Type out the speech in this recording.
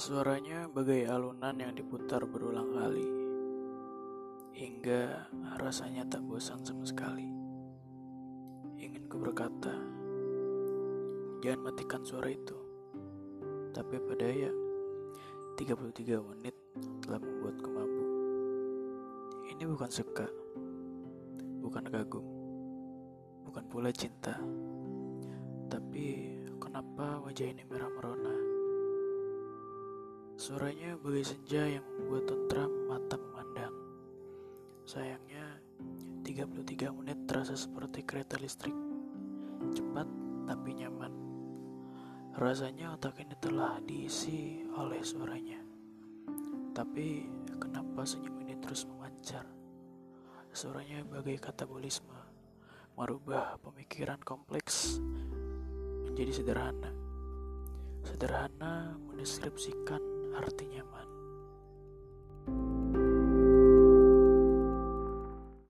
Suaranya bagai alunan yang diputar berulang kali, hingga rasanya tak bosan sama sekali. Ingin ku berkata, jangan matikan suara itu. Tapi pada ya, 33 menit telah membuatku mabuk. Ini bukan suka, bukan kagum, bukan pula cinta. Tapi kenapa wajah ini merah? Suaranya bagai senja yang membuat tentram mata memandang. Sayangnya, 33 menit terasa seperti kereta listrik. Cepat tapi nyaman. Rasanya otak ini telah diisi oleh suaranya. Tapi kenapa senyum ini terus memancar? Suaranya bagai katabolisme, merubah pemikiran kompleks menjadi sederhana. Sederhana mendeskripsikan arti nyaman.